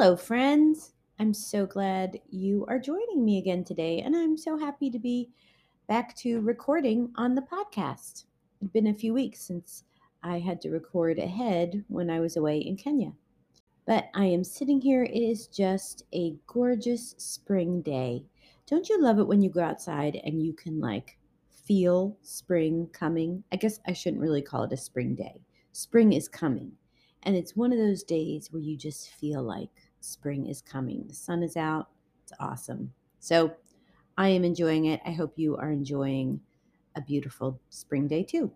Hello, friends. I'm so glad you are joining me again today, and I'm so happy to be back to recording on the podcast. It's been a few weeks since I had to record ahead when I was away in Kenya. But I am sitting here. It is just a gorgeous spring day. Don't you love it when you go outside and you can like feel spring coming? I guess I shouldn't really call it a spring day. Spring is coming. And it's one of those days where you just feel like spring is coming. The sun is out. It's awesome. So I am enjoying it. I hope you are enjoying a beautiful spring day too.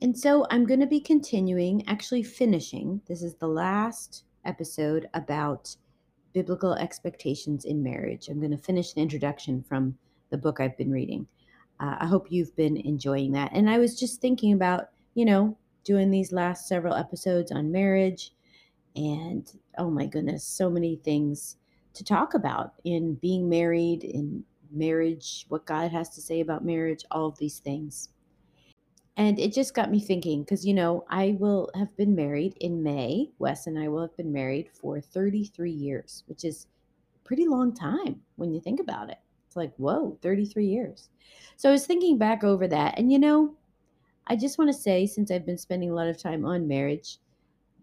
And so I'm going to be continuing, actually finishing. This is the last episode about biblical expectations in marriage. I'm going to finish the introduction from the book I've been reading. Uh, I hope you've been enjoying that. And I was just thinking about, you know, doing these last several episodes on marriage. And oh my goodness, so many things to talk about in being married, in marriage, what God has to say about marriage, all of these things. And it just got me thinking because, you know, I will have been married in May. Wes and I will have been married for 33 years, which is pretty long time when you think about it. It's like, whoa, 33 years. So I was thinking back over that. And, you know, I just want to say, since I've been spending a lot of time on marriage,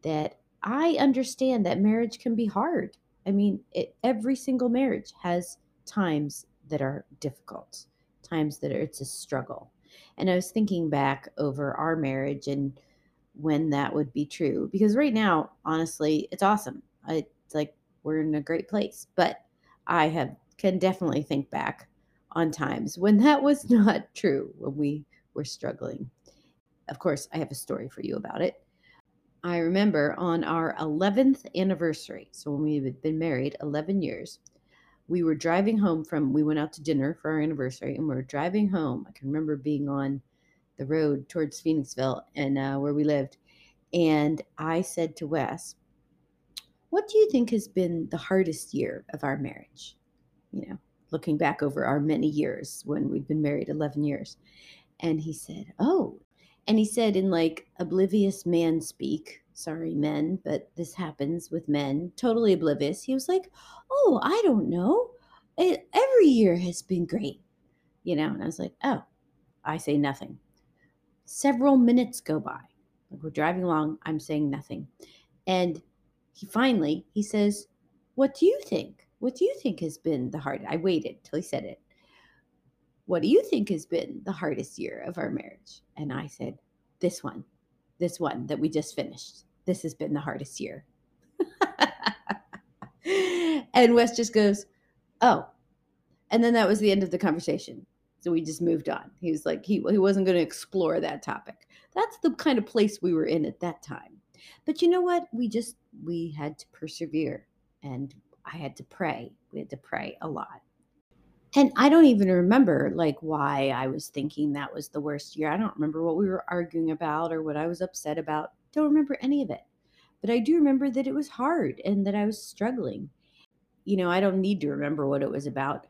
that I understand that marriage can be hard. I mean, it, every single marriage has times that are difficult, times that are, it's a struggle. And I was thinking back over our marriage and when that would be true. Because right now, honestly, it's awesome. I, it's like we're in a great place. But I have can definitely think back on times when that was not true, when we were struggling. Of course, I have a story for you about it. I remember on our 11th anniversary, so when we had been married 11 years, we were driving home from we went out to dinner for our anniversary and we were driving home i can remember being on the road towards phoenixville and uh, where we lived and i said to wes what do you think has been the hardest year of our marriage? You know looking back over our many years when we've been married 11 years and he said oh and he said in like oblivious man speak sorry, men, but this happens with men, totally oblivious. He was like, Oh, I don't know. It, every year has been great, you know? And I was like, Oh, I say nothing. Several minutes go by. Like we're driving along, I'm saying nothing. And he finally, he says, What do you think? What do you think has been the hardest? I waited till he said it. What do you think has been the hardest year of our marriage? And I said, This one this one that we just finished. This has been the hardest year. and Wes just goes, Oh. And then that was the end of the conversation. So we just moved on. He was like, he, he wasn't going to explore that topic. That's the kind of place we were in at that time. But you know what? We just, we had to persevere and I had to pray. We had to pray a lot. And I don't even remember like why I was thinking that was the worst year. I don't remember what we were arguing about or what I was upset about. Don't remember any of it. But I do remember that it was hard and that I was struggling. You know, I don't need to remember what it was about,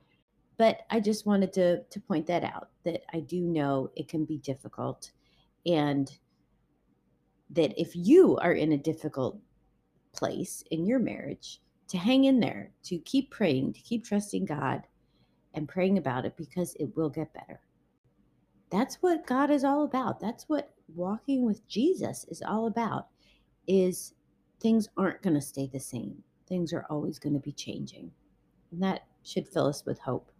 but I just wanted to to point that out that I do know it can be difficult and that if you are in a difficult place in your marriage, to hang in there, to keep praying, to keep trusting God and praying about it because it will get better. That's what God is all about. That's what walking with Jesus is all about is things aren't going to stay the same. Things are always going to be changing. And that should fill us with hope.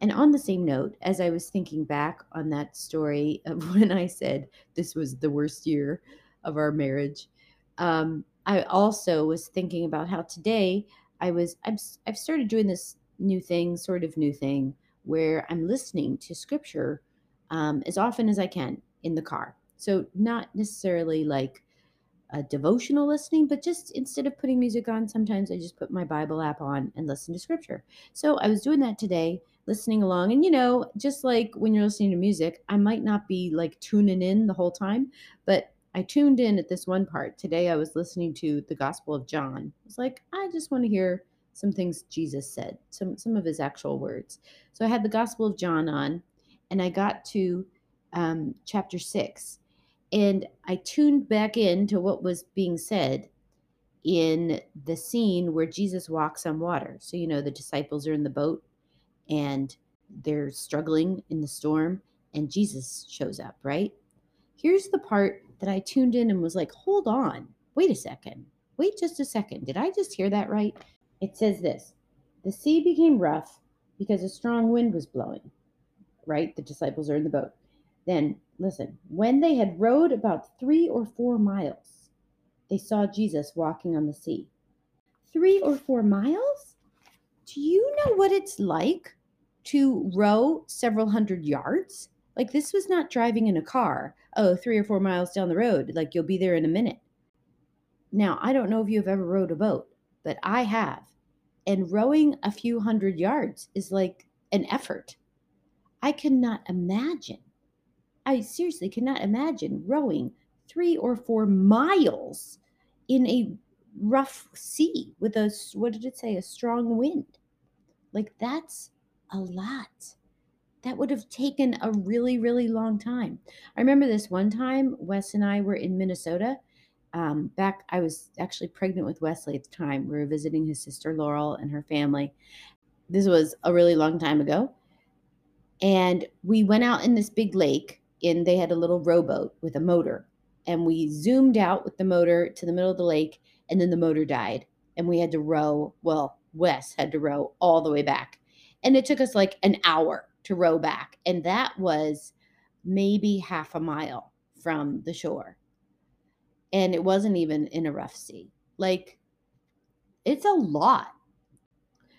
And on the same note, as I was thinking back on that story of when I said this was the worst year of our marriage, um, I also was thinking about how today I was I've, I've started doing this new thing, sort of new thing, where I'm listening to scripture um, as often as I can in the car. So, not necessarily like a devotional listening, but just instead of putting music on, sometimes I just put my Bible app on and listen to scripture. So, I was doing that today, listening along. And, you know, just like when you're listening to music, I might not be like tuning in the whole time, but I tuned in at this one part. Today, I was listening to the Gospel of John. It's like, I just want to hear some things Jesus said, some some of his actual words. So I had the Gospel of John on, and I got to um, chapter six, and I tuned back in to what was being said, in the scene where Jesus walks on water. So, you know, the disciples are in the boat and they're struggling in the storm, and Jesus shows up, right? Here's the part that I tuned in and was like, hold on, wait a second, wait just a second. Did I just hear that right? It says this The sea became rough because a strong wind was blowing, right? The disciples are in the boat. Then, listen, when they had rowed about three or four miles, they saw Jesus walking on the sea. Three or four miles? Do you know what it's like to row several hundred yards? Like, this was not driving in a car, oh, three or four miles down the road, like you'll be there in a minute. Now, I don't know if you've ever rowed a boat, but I have. And rowing a few hundred yards is like an effort. I cannot imagine I seriously cannot imagine rowing three or four miles in a rough sea with a, what did it say, a strong wind. Like, that's a lot. That would have taken a really, really long time. I remember this one time, Wes and I were in Minnesota. Um, back, I was actually pregnant with Wesley at the time. We were visiting his sister Laurel and her family. This was a really long time ago. And we went out in this big lake and they had a little rowboat with a motor and we zoomed out with the motor to the middle of the lake and then the motor died and we had to row well wes had to row all the way back and it took us like an hour to row back and that was maybe half a mile from the shore and it wasn't even in a rough sea like it's a lot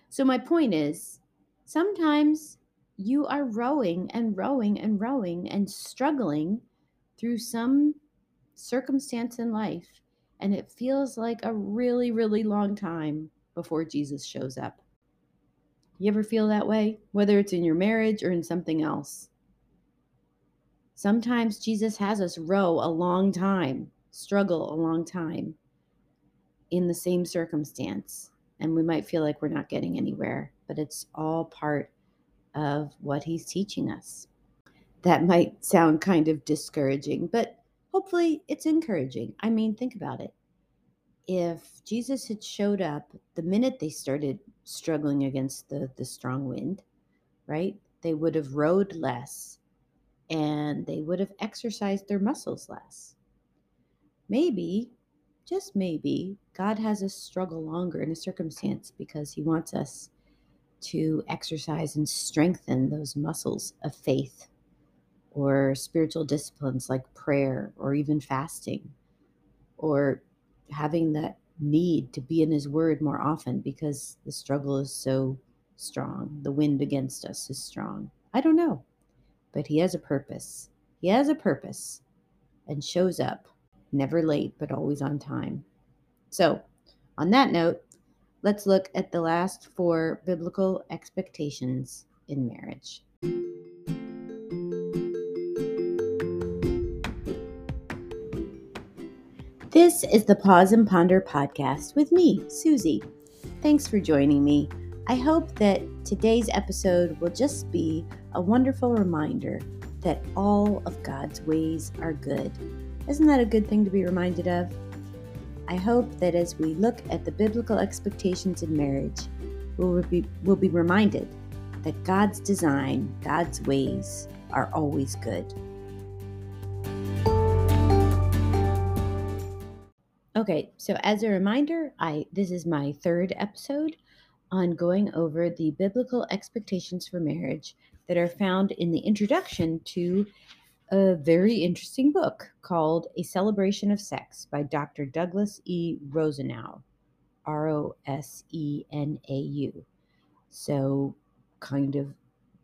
so my point is sometimes you are rowing and rowing and rowing and struggling through some circumstance in life. And it feels like a really, really long time before Jesus shows up. You ever feel that way? Whether it's in your marriage or in something else. Sometimes Jesus has us row a long time, struggle a long time in the same circumstance. And we might feel like we're not getting anywhere, but it's all part of what he's teaching us. That might sound kind of discouraging, but hopefully it's encouraging. I mean, think about it. If Jesus had showed up the minute they started struggling against the, the strong wind, right, they would have rowed less and they would have exercised their muscles less. Maybe, just maybe, God has us struggle longer in a circumstance because he wants us to exercise and strengthen those muscles of faith or spiritual disciplines like prayer or even fasting or having that need to be in his word more often because the struggle is so strong. The wind against us is strong. I don't know, but he has a purpose. He has a purpose and shows up, never late, but always on time. So, on that note, let's look at the last four biblical expectations in marriage. This is the Pause and Ponder podcast with me, Susie. Thanks for joining me. I hope that today's episode will just be a wonderful reminder that all of God's ways are good. Isn't that a good thing to be reminded of? I hope that as we look at the biblical expectations in marriage, we'll be, we'll be reminded that God's design, God's ways are always good. Okay, so as a reminder, I this is my third episode on going over the biblical expectations for marriage that are found in the introduction to a very interesting book called A Celebration of Sex by Dr. Douglas E. Rosenau, R O S E N A U. So, kind of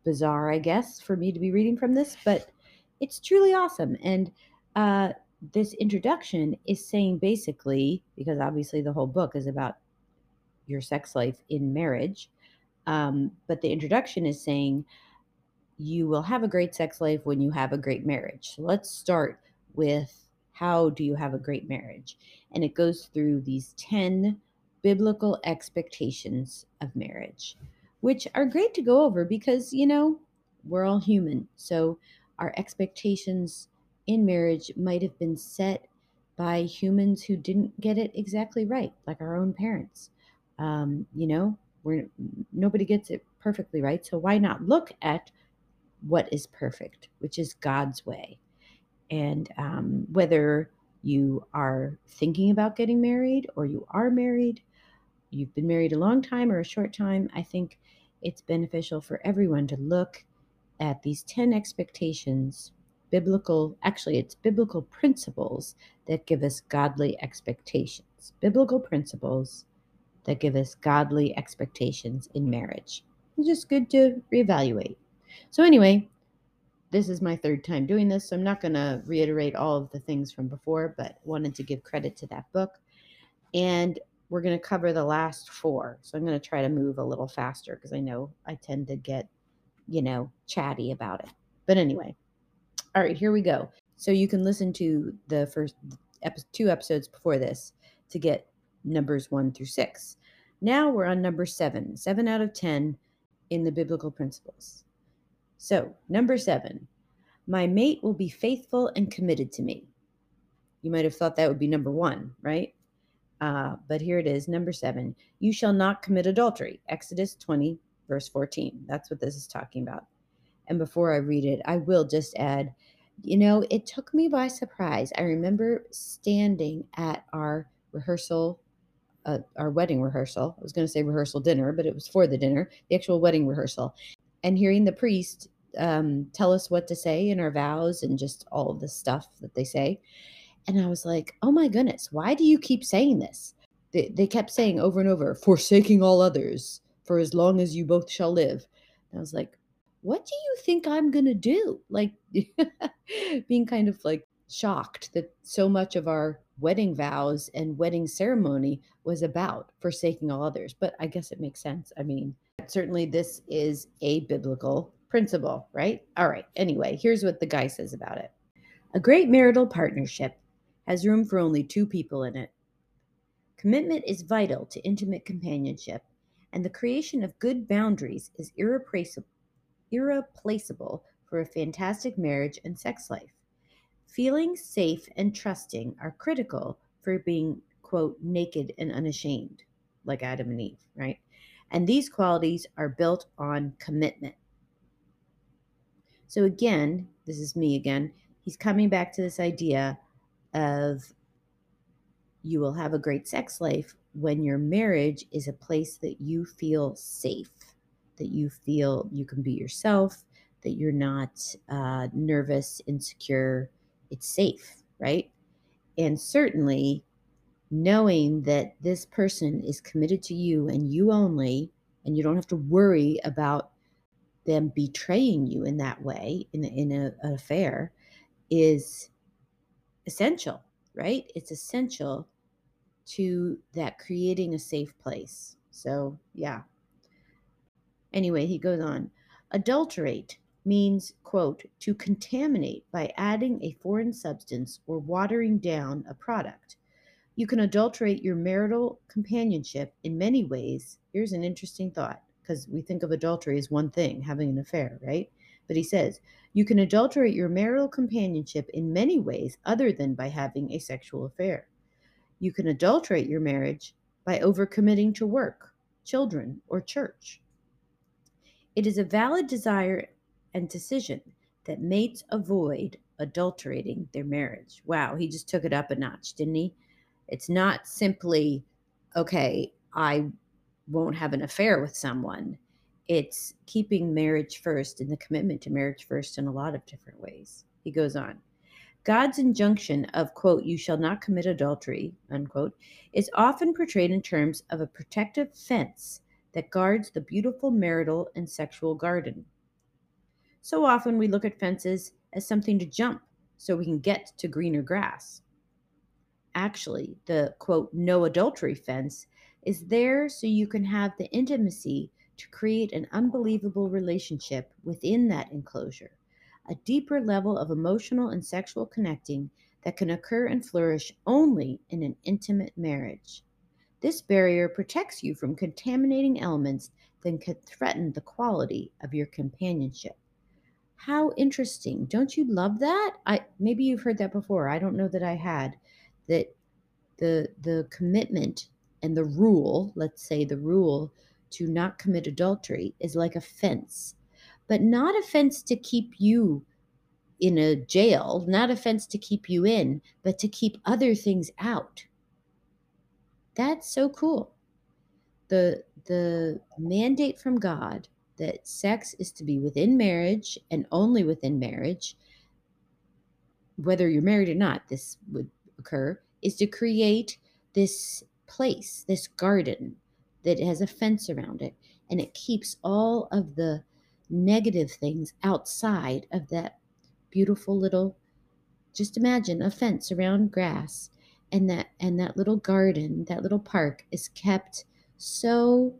bizarre, I guess, for me to be reading from this, but it's truly awesome. And uh, this introduction is saying basically, because obviously the whole book is about your sex life in marriage, um, but the introduction is saying, you will have a great sex life when you have a great marriage. So let's start with how do you have a great marriage? And it goes through these 10 biblical expectations of marriage, which are great to go over because, you know, we're all human. So our expectations in marriage might have been set by humans who didn't get it exactly right, like our own parents. Um, you know, we're nobody gets it perfectly right, so why not look at what is perfect, which is God's way, and um, whether you are thinking about getting married or you are married, you've been married a long time or a short time, I think it's beneficial for everyone to look at these 10 expectations, biblical, actually, it's biblical principles that give us godly expectations. Biblical principles that give us godly expectations in marriage. It's just good to reevaluate. So, anyway, this is my third time doing this, so I'm not going to reiterate all of the things from before, but wanted to give credit to that book. And we're going to cover the last four. So I'm going to try to move a little faster because I know I tend to get, you know, chatty about it. But anyway, all right, here we go. So you can listen to the first two episodes before this to get numbers one through six. Now we're on number seven, seven out of 10 in the biblical principles. So, number seven, my mate will be faithful and committed to me. You might have thought that would be number one, right? Uh, but here it is, number seven. You shall not commit adultery. Exodus 20, verse 14. That's what this is talking about. And before I read it, I will just add, you know, it took me by surprise. I remember standing at our rehearsal, uh, our wedding rehearsal. I was going to say rehearsal dinner, but it was for the dinner, the actual wedding rehearsal, and hearing the priest um, tell us what to say in our vows and just all of the stuff that they say. And I was like, oh my goodness, why do you keep saying this? They, they kept saying over and over, forsaking all others for as long as you both shall live. And I was like, what do you think I'm going to do? Like, being kind of like shocked that so much of our wedding vows and wedding ceremony was about forsaking all others. But I guess it makes sense. I mean, certainly this is a biblical principle, right? All right. Anyway, here's what the guy says about it. A great marital partnership has room for only two people in it. Commitment is vital to intimate companionship, and the creation of good boundaries is irreplaceable, irreplaceable for a fantastic marriage and sex life. Feeling safe and trusting are critical for being, quote, naked and unashamed, like Adam and Eve, right? And these qualities are built on commitment. So, again, this is me again. He's coming back to this idea of you will have a great sex life when your marriage is a place that you feel safe, that you feel you can be yourself, that you're not uh, nervous, insecure. It's safe, right? And certainly knowing that this person is committed to you and you only, and you don't have to worry about them betraying you in that way in, in a, an affair is essential, right? It's essential to that creating a safe place. So, yeah. Anyway, he goes on. Adulterate means, quote, to contaminate by adding a foreign substance or watering down a product. You can adulterate your marital companionship in many ways. Here's an interesting thought because we think of adultery as one thing, having an affair, right? But he says, you can adulterate your marital companionship in many ways other than by having a sexual affair. You can adulterate your marriage by overcommitting to work, children, or church. It is a valid desire and decision that mates avoid adulterating their marriage. Wow, he just took it up a notch, didn't he? It's not simply, okay, I won't have an affair with someone it's keeping marriage first and the commitment to marriage first in a lot of different ways. He goes on. God's injunction of, quote, you shall not commit adultery, unquote, is often portrayed in terms of a protective fence that guards the beautiful marital and sexual garden. So often we look at fences as something to jump so we can get to greener grass. Actually, the, quote, no adultery fence is there so you can have the intimacy to create an unbelievable relationship within that enclosure, a deeper level of emotional and sexual connecting that can occur and flourish only in an intimate marriage. This barrier protects you from contaminating elements that could threaten the quality of your companionship. How interesting. Don't you love that? I maybe you've heard that before. I don't know that I had. that the the commitment and the rule, let's say the rule to not commit adultery is like a fence, but not a fence to keep you in a jail, not a fence to keep you in, but to keep other things out. That's so cool. The the mandate from God that sex is to be within marriage and only within marriage, whether you're married or not, this would occur, is to create this place, this garden that has a fence around it, and it keeps all of the negative things outside of that beautiful little just imagine a fence around grass and that and that little garden that little park is kept so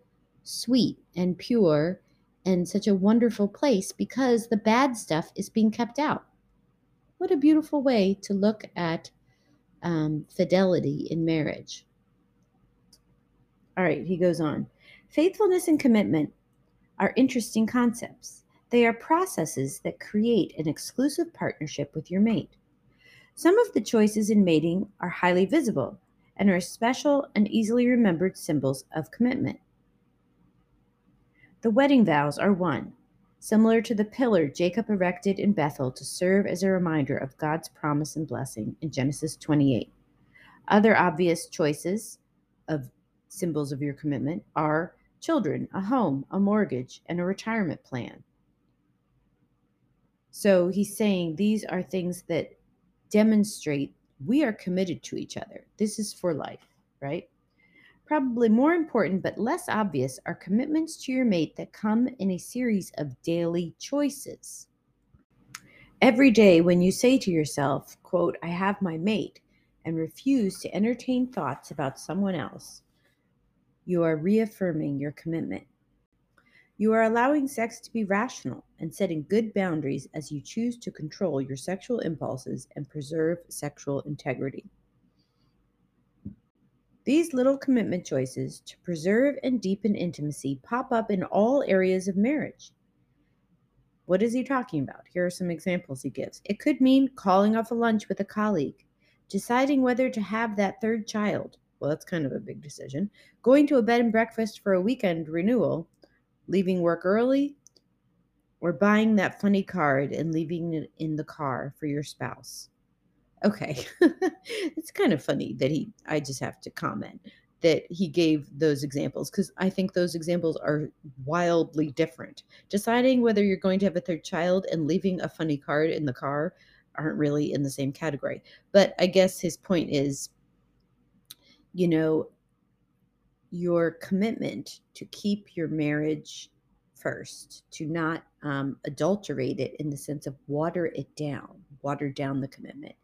sweet and pure and such a wonderful place because the bad stuff is being kept out what a beautiful way to look at um, fidelity in marriage all right he goes on faithfulness and commitment are interesting concepts they are processes that create an exclusive partnership with your mate. Some of the choices in mating are highly visible and are special and easily remembered symbols of commitment. The wedding vows are one, similar to the pillar Jacob erected in Bethel to serve as a reminder of God's promise and blessing in Genesis 28. Other obvious choices of symbols of your commitment are children, a home, a mortgage, and a retirement plan. So he's saying these are things that demonstrate we are committed to each other. This is for life, right? Probably more important but less obvious are commitments to your mate that come in a series of daily choices. Every day when you say to yourself, quote, I have my mate, and refuse to entertain thoughts about someone else, you are reaffirming your commitment. You are allowing sex to be rational and setting good boundaries as you choose to control your sexual impulses and preserve sexual integrity. These little commitment choices to preserve and deepen intimacy pop up in all areas of marriage. What is he talking about? Here are some examples he gives. It could mean calling off a lunch with a colleague, deciding whether to have that third child. Well, that's kind of a big decision. Going to a bed and breakfast for a weekend renewal, leaving work early, or buying that funny card and leaving it in the car for your spouse. Okay. it's kind of funny that he, I just have to comment that he gave those examples because I think those examples are wildly different. Deciding whether you're going to have a third child and leaving a funny card in the car aren't really in the same category. But I guess his point is, you know, your commitment to keep your marriage first, to not um, adulterate it in the sense of water it down, water down the commitment.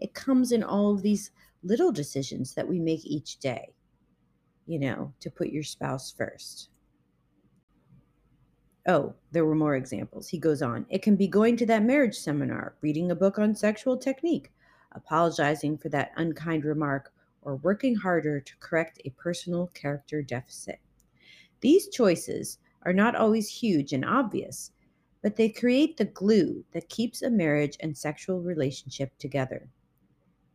It comes in all of these little decisions that we make each day, you know, to put your spouse first. Oh, there were more examples. He goes on. It can be going to that marriage seminar, reading a book on sexual technique, apologizing for that unkind remark, or working harder to correct a personal character deficit. These choices are not always huge and obvious, but they create the glue that keeps a marriage and sexual relationship together.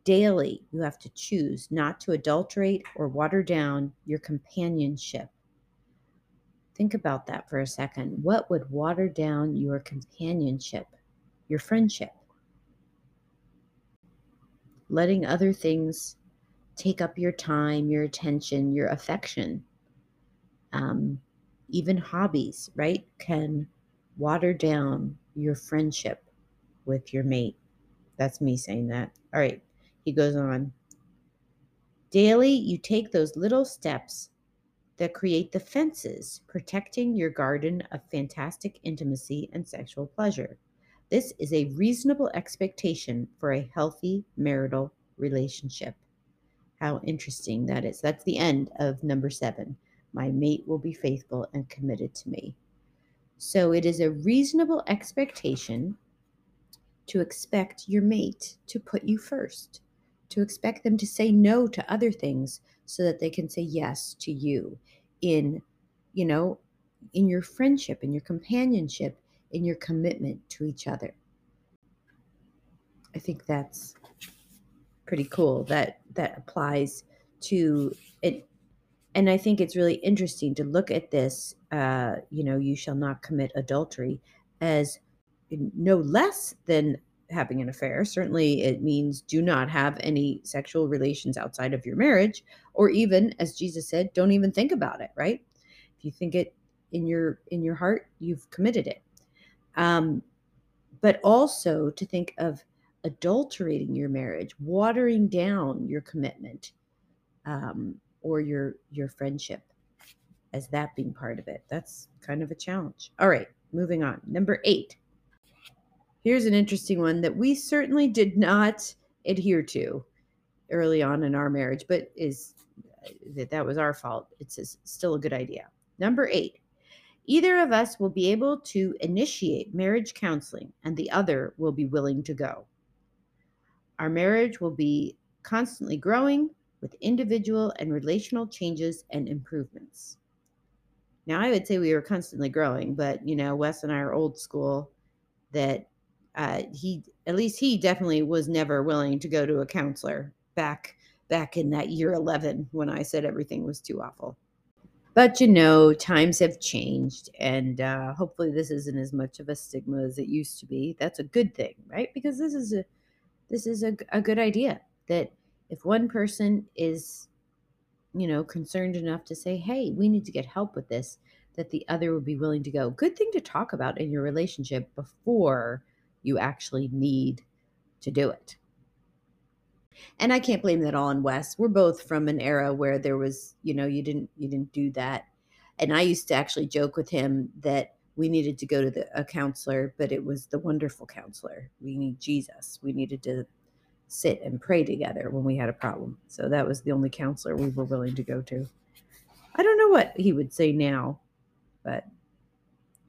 Daily, you have to choose not to adulterate or water down your companionship. Think about that for a second. What would water down your companionship, your friendship? Letting other things take up your time, your attention, your affection. Um, even hobbies, right, can water down your friendship with your mate. That's me saying that. All right, he goes on. Daily, you take those little steps that create the fences protecting your garden of fantastic intimacy and sexual pleasure. This is a reasonable expectation for a healthy marital relationship. How interesting that is. That's the end of number seven. My mate will be faithful and committed to me. So it is a reasonable expectation to expect your mate to put you first, to expect them to say no to other things so that they can say yes to you in, you know, in your friendship, in your companionship, in your commitment to each other. I think that's pretty cool that that applies to it and i think it's really interesting to look at this uh you know you shall not commit adultery as no less than having an affair certainly it means do not have any sexual relations outside of your marriage or even as jesus said don't even think about it right if you think it in your in your heart you've committed it um but also to think of adulterating your marriage, watering down your commitment um, or your your friendship as that being part of it. That's kind of a challenge. All right, moving on. Number eight. Here's an interesting one that we certainly did not adhere to early on in our marriage, but is that that was our fault. It's still a good idea. Number eight. Either of us will be able to initiate marriage counseling, and the other will be willing to go. Our marriage will be constantly growing with individual and relational changes and improvements. Now, I would say we were constantly growing, but you know, Wes and I are old school that uh, he, at least he definitely was never willing to go to a counselor back back in that year 11 when I said everything was too awful. But you know, times have changed, and uh, hopefully, this isn't as much of a stigma as it used to be. That's a good thing, right? Because this is a this is a, a good idea that if one person is you know concerned enough to say hey we need to get help with this that the other would be willing to go good thing to talk about in your relationship before you actually need to do it and i can't blame that all on wes we're both from an era where there was you know you didn't you didn't do that and i used to actually joke with him that we needed to go to the, a counselor, but it was the wonderful counselor. We need Jesus. We needed to sit and pray together when we had a problem. So that was the only counselor we were willing to go to. I don't know what he would say now, but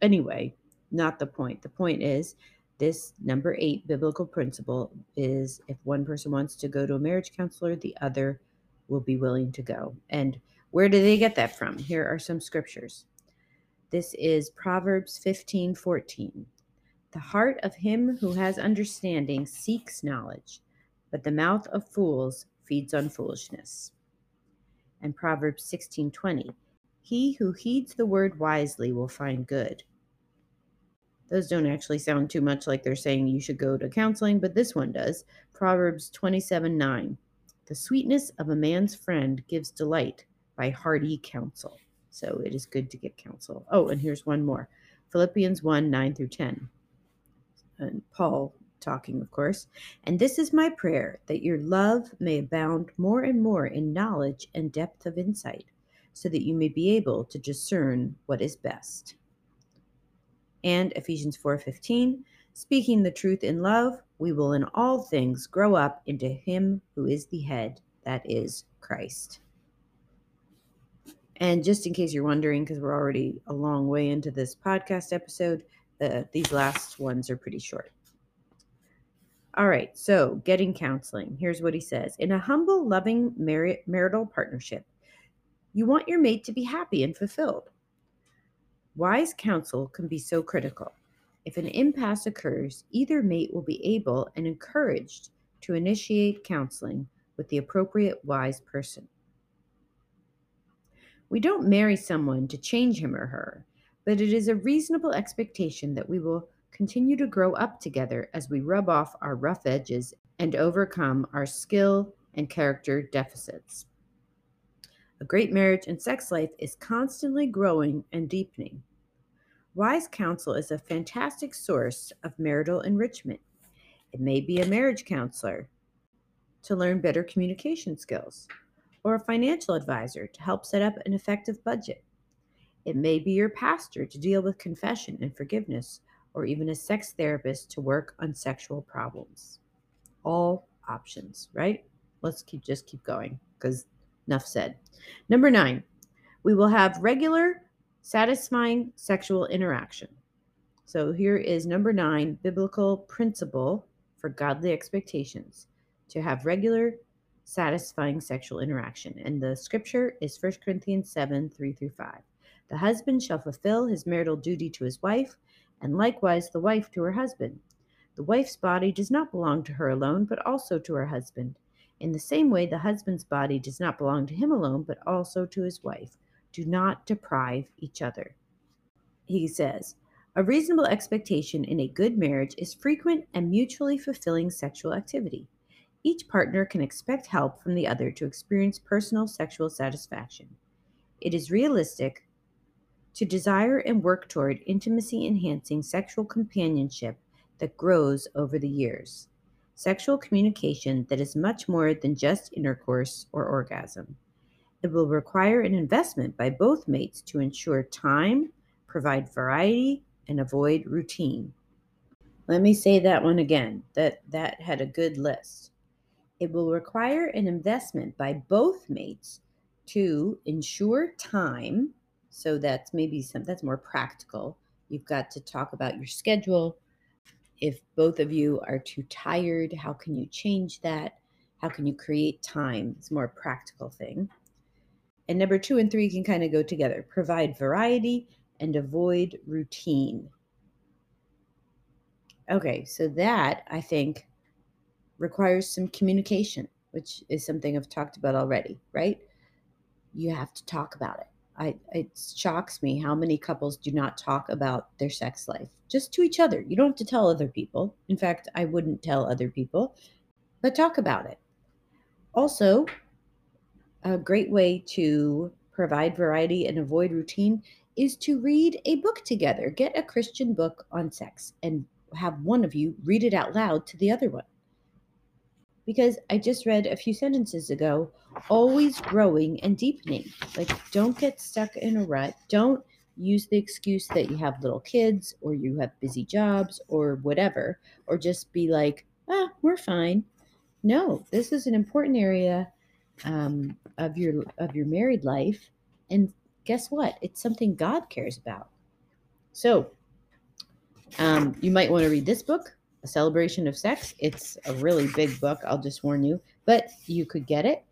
anyway, not the point. The point is this number eight biblical principle is if one person wants to go to a marriage counselor, the other will be willing to go. And where do they get that from? Here are some scriptures. This is Proverbs 15 14. The heart of him who has understanding seeks knowledge, but the mouth of fools feeds on foolishness. And Proverbs 16 20. He who heeds the word wisely will find good. Those don't actually sound too much like they're saying you should go to counseling, but this one does. Proverbs 27 9. The sweetness of a man's friend gives delight by hearty counsel. So it is good to get counsel. Oh, and here's one more Philippians 1 9 through 10. And Paul talking, of course. And this is my prayer that your love may abound more and more in knowledge and depth of insight, so that you may be able to discern what is best. And Ephesians 4:15, speaking the truth in love, we will in all things grow up into him who is the head, that is Christ. And just in case you're wondering, because we're already a long way into this podcast episode, the, these last ones are pretty short. All right, so getting counseling. Here's what he says In a humble, loving mar- marital partnership, you want your mate to be happy and fulfilled. Wise counsel can be so critical. If an impasse occurs, either mate will be able and encouraged to initiate counseling with the appropriate wise person. We don't marry someone to change him or her, but it is a reasonable expectation that we will continue to grow up together as we rub off our rough edges and overcome our skill and character deficits. A great marriage and sex life is constantly growing and deepening. Wise counsel is a fantastic source of marital enrichment. It may be a marriage counselor to learn better communication skills or a financial advisor to help set up an effective budget. It may be your pastor to deal with confession and forgiveness, or even a sex therapist to work on sexual problems. All options, right? Let's keep just keep going because enough said. Number nine, we will have regular, satisfying sexual interaction. So here is number nine biblical principle for godly expectations to have regular, satisfying sexual interaction. And the scripture is 1 Corinthians 7 3 through 5. The husband shall fulfill his marital duty to his wife, and likewise the wife to her husband. The wife's body does not belong to her alone, but also to her husband. In the same way, the husband's body does not belong to him alone, but also to his wife. Do not deprive each other. He says, a reasonable expectation in a good marriage is frequent and mutually fulfilling sexual activity. Each partner can expect help from the other to experience personal sexual satisfaction. It is realistic to desire and work toward intimacy enhancing sexual companionship that grows over the years. Sexual communication that is much more than just intercourse or orgasm. It will require an investment by both mates to ensure time, provide variety, and avoid routine. Let me say that one again. That that had a good list. It will require an investment by both mates to ensure time. So that's maybe some that's more practical. You've got to talk about your schedule. If both of you are too tired, how can you change that? How can you create time? It's a more practical thing. And number two and three can kind of go together provide variety and avoid routine. Okay, so that I think requires some communication, which is something I've talked about already, right? You have to talk about it. I, it shocks me how many couples do not talk about their sex life just to each other. You don't have to tell other people. In fact, I wouldn't tell other people, but talk about it. Also, a great way to provide variety and avoid routine is to read a book together. Get a Christian book on sex and have one of you read it out loud to the other one because I just read a few sentences ago always growing and deepening. Like, don't get stuck in a rut. Don't use the excuse that you have little kids or you have busy jobs or whatever, or just be like, ah, we're fine. No, this is an important area um, of your of your married life, and guess what? It's something God cares about. So, um, you might want to read this book a celebration of sex. It's a really big book, I'll just warn you, but you could get it.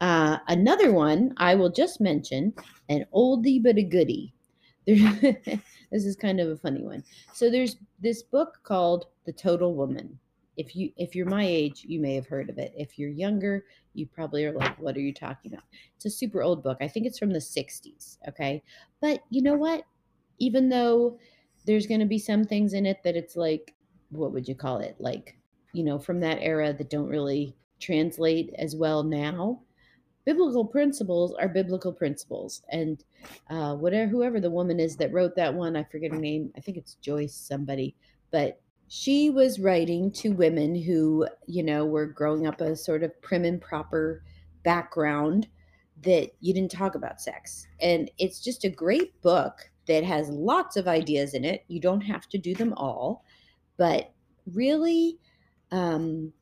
Uh, another one I will just mention an oldie but a goodie. this is kind of a funny one. So there's this book called The Total Woman. If you if you're my age, you may have heard of it. If you're younger, you probably are like, "What are you talking about?" It's a super old book. I think it's from the 60s, okay? But you know what? Even though there's going to be some things in it that it's like what would you call it? Like, you know, from that era that don't really translate as well now. Biblical principles are biblical principles, and uh, whatever whoever the woman is that wrote that one, I forget her name. I think it's Joyce somebody, but she was writing to women who, you know, were growing up a sort of prim and proper background that you didn't talk about sex. And it's just a great book that has lots of ideas in it. You don't have to do them all but really, um,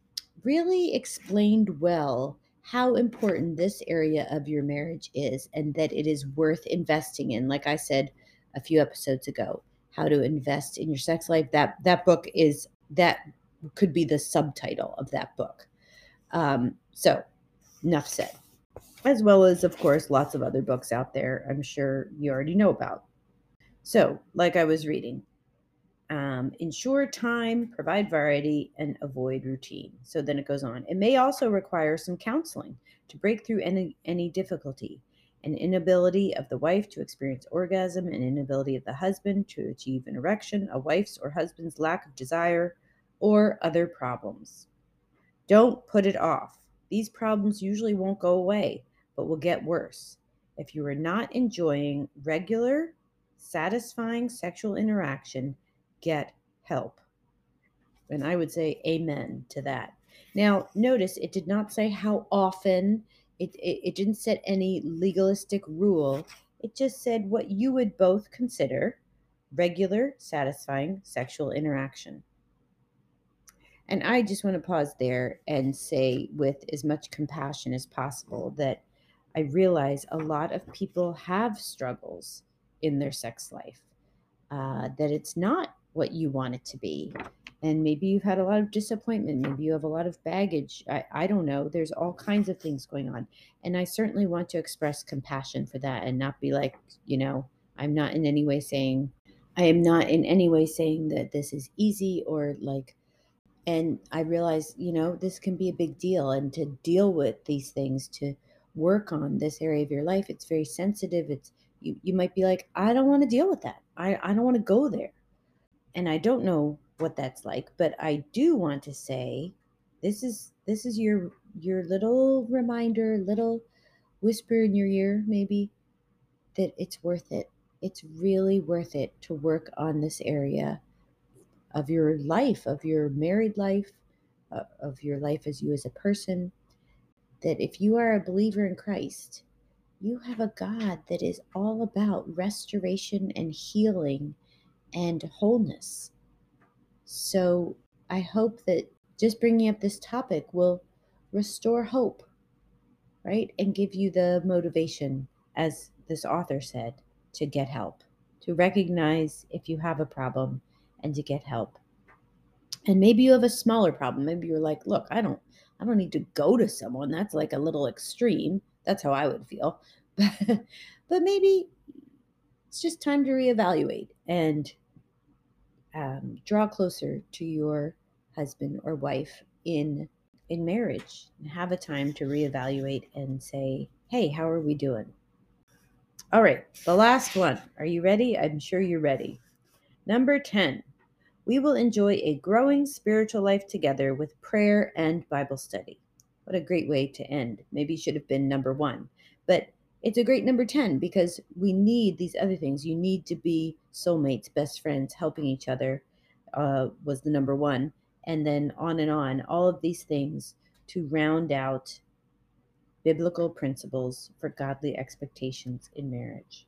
really explained well how important this area of your marriage is and that it is worth investing in. Like I said a few episodes ago, how to invest in your sex life. That that book is that could be the subtitle of that book. Um, so, enough said. As well as, of course, lots of other books out there. I'm sure you already know about. So, like I was reading, um, ensure time, provide variety, and avoid routine. So then it goes on. It may also require some counseling to break through any, any difficulty, an inability of the wife to experience orgasm, an inability of the husband to achieve an erection, a wife's or husband's lack of desire, or other problems. Don't put it off. These problems usually won't go away, but will get worse. If you are not enjoying regular, satisfying sexual interaction, get help. And I would say amen to that. Now, notice it did not say how often, it, it, it, didn't set any legalistic rule. It just said what you would both consider regular, satisfying sexual interaction. And I just want to pause there and say, with as much compassion as possible, that I realize a lot of people have struggles in their sex life, uh, that it's not what you want it to be. And maybe you've had a lot of disappointment. Maybe you have a lot of baggage. I, I don't know. There's all kinds of things going on. And I certainly want to express compassion for that and not be like, you know, I'm not in any way saying, I am not in any way saying that this is easy or like and I realize, you know, this can be a big deal. And to deal with these things, to work on this area of your life, it's very sensitive. It's you, you might be like, I don't want to deal with that. I, I don't want to go there. And I don't know what that's like, but I do want to say this is this is your your little reminder, little whisper in your ear, maybe, that it's worth it. It's really worth it to work on this area of your life, of your married life, uh, of your life as you as a person. That if you are a believer in Christ, you have a God that is all about restoration and healing and wholeness. So I hope that just bringing up this topic will restore hope, right? And give you the motivation, as this author said, to get help, to recognize if you have a problem and to get help. And maybe you have a smaller problem. Maybe you're like, look, I don't I don't need to go to someone. That's like a little extreme. That's how I would feel. but maybe it's just time to reevaluate and um, draw closer to your husband or wife in in marriage and have a time to reevaluate and say hey how are we doing? All right the last one. Are you ready? I'm sure you're ready. Number 10 we will enjoy a growing spiritual life together with prayer and bible study. What a great way to end. Maybe should have been number one. But it's a great number 10 because we need these other things. You need to be soulmates best friends helping each other uh, was the number one. And then on and on all of these things to round out biblical principles for godly expectations in marriage.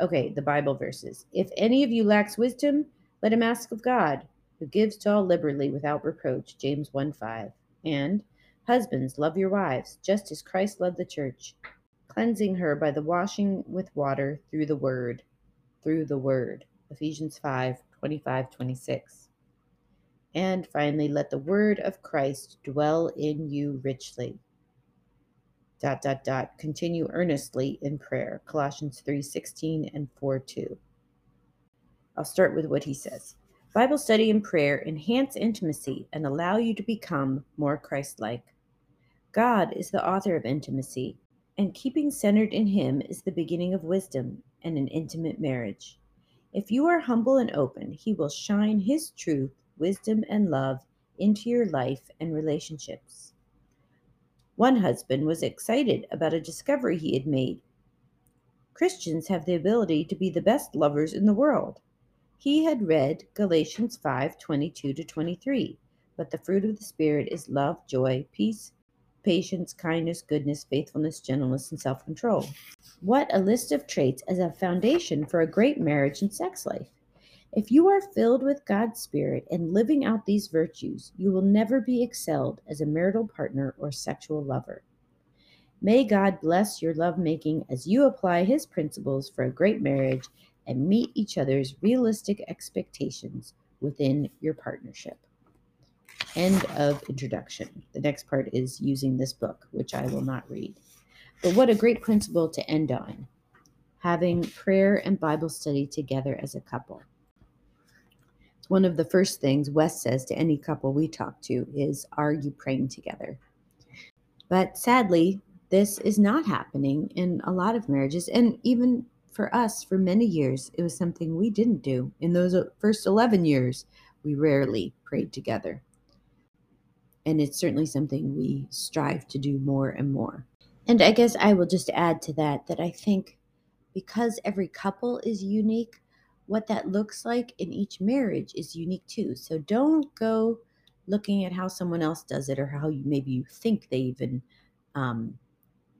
Okay the bible verses. If any of you lacks wisdom let him ask of god who gives to all liberally without reproach james 1 5 and husbands love your wives just as christ loved the church cleansing her by the washing with water through the word through the word ephesians 5 25 26 and finally, let the word of Christ dwell in you richly. Dot, dot, dot. Continue earnestly in prayer. Colossians 3 16 and 4 2. I'll start with what he says. Bible study and prayer enhance intimacy and allow you to become more Christ like. God is the author of intimacy, and keeping centered in Him is the beginning of wisdom and an intimate marriage. If you are humble and open, He will shine His truth wisdom, and love into your life and relationships. One husband was excited about a discovery he had made. Christians have the ability to be the best lovers in the world. He had read Galatians 5 22 to 23. But the fruit of the Spirit is love, joy, peace, patience, kindness, goodness, faithfulness, gentleness, and self control. What a list of traits as a foundation for a great marriage and sex life. If you are filled with God's Spirit and living out these virtues, you will never be excelled as a marital partner or sexual lover. May God bless your lovemaking as you apply His principles for a great marriage and meet each other's realistic expectations within your partnership. End of introduction. The next part is using this book, which I will not read. But what a great principle to end on having prayer and Bible study together as a couple It's one of the first things Wes says to any couple we talk to is, Are you praying together? But sadly, this is not happening in a lot of marriages. And even for us, for many years, it was something we didn't do. In those first 11 years, we rarely prayed together. And it's certainly something we strive to do more and more. And I guess I will just add to that that I think because every couple is unique, what that looks like in each marriage is unique too. So don't go looking at how someone else does it or how you, maybe you think they even, um,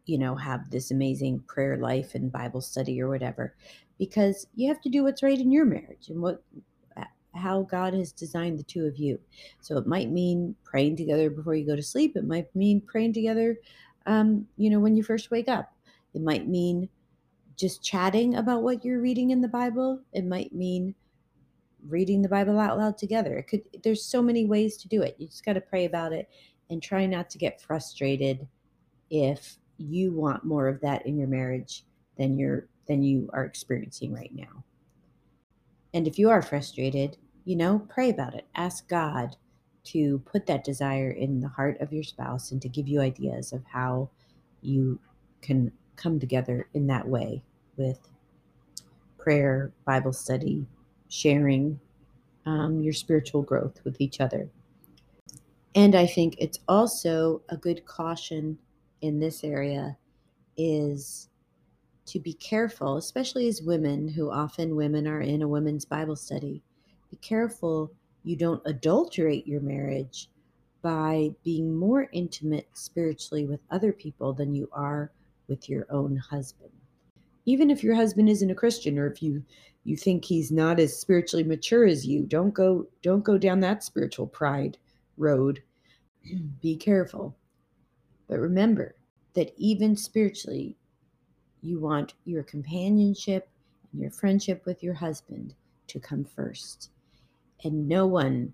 you know, have this amazing prayer life and Bible study or whatever, because you have to do what's right in your marriage and what how God has designed the two of you. So it might mean praying together before you go to sleep. It might mean praying together, um, you know, when you first wake up. It might mean just chatting about what you're reading in the Bible. It might mean reading the Bible out loud together. It could there's so many ways to do it. You just got to pray about it and try not to get frustrated if you want more of that in your marriage than you're than you are experiencing right now. And if you are frustrated, you know, pray about it. Ask God to put that desire in the heart of your spouse and to give you ideas of how you can come together in that way with prayer, Bible study, sharing um, your spiritual growth with each other. And I think it's also a good caution in this area is to be careful, especially as women, who often women are in a women's Bible study. Be careful you don't adulterate your marriage by being more intimate spiritually with other people than you are with your own husband. Even if your husband isn't a Christian or if you you think he's not as spiritually mature as you, don't go don't go down that spiritual pride road. Be careful. But remember that even spiritually you want your companionship and your friendship with your husband to come first. And no one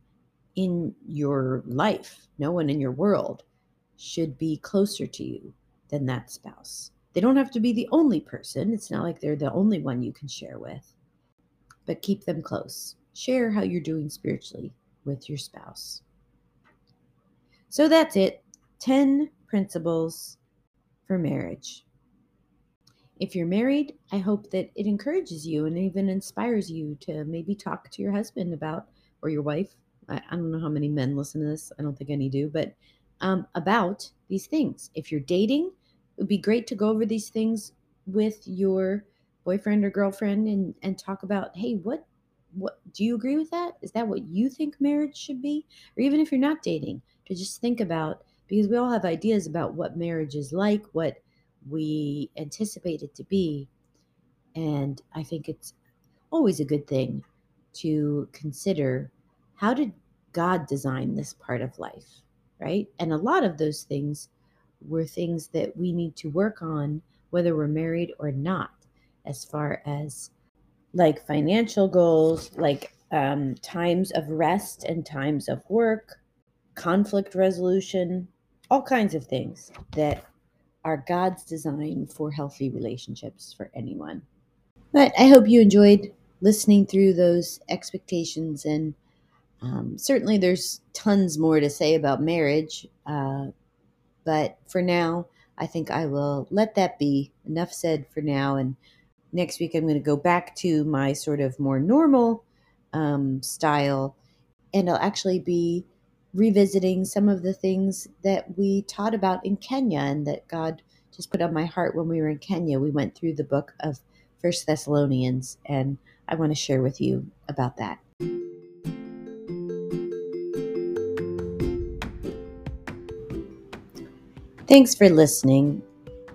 in your life, no one in your world should be closer to you than that spouse. They don't have to be the only person. It's not like they're the only one you can share with, but keep them close. Share how you're doing spiritually with your spouse. So that's it 10 principles for marriage. If you're married, I hope that it encourages you and even inspires you to maybe talk to your husband about, or your wife. I, I don't know how many men listen to this. I don't think any do, but um, about these things. If you're dating, it would be great to go over these things with your boyfriend or girlfriend and, and talk about, hey, what what do you agree with that? Is that what you think marriage should be? Or even if you're not dating, to just think about because we all have ideas about what marriage is like, what we anticipate it to be. And I think it's always a good thing to consider how did God design this part of life, right? And a lot of those things were things that we need to work on, whether we're married or not, as far as like financial goals, like um, times of rest and times of work, conflict resolution, all kinds of things that are God's design for healthy relationships for anyone. But I hope you enjoyed listening through those expectations. And um, certainly there's tons more to say about marriage. Uh, but for now, I think I will let that be. Enough said for now. And next week, I'm going to go back to my sort of more normal um, style. And I'll actually be revisiting some of the things that we taught about in Kenya and that God just put on my heart when we were in Kenya. We went through the book of First Thessalonians, and I want to share with you about that. Thanks for listening,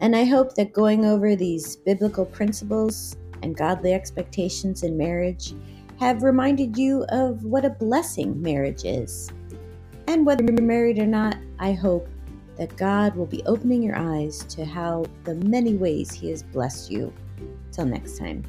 and I hope that going over these biblical principles and godly expectations in marriage have reminded you of what a blessing marriage is. And whether you're married or not, I hope that God will be opening your eyes to how the many ways He has blessed you. Till next time.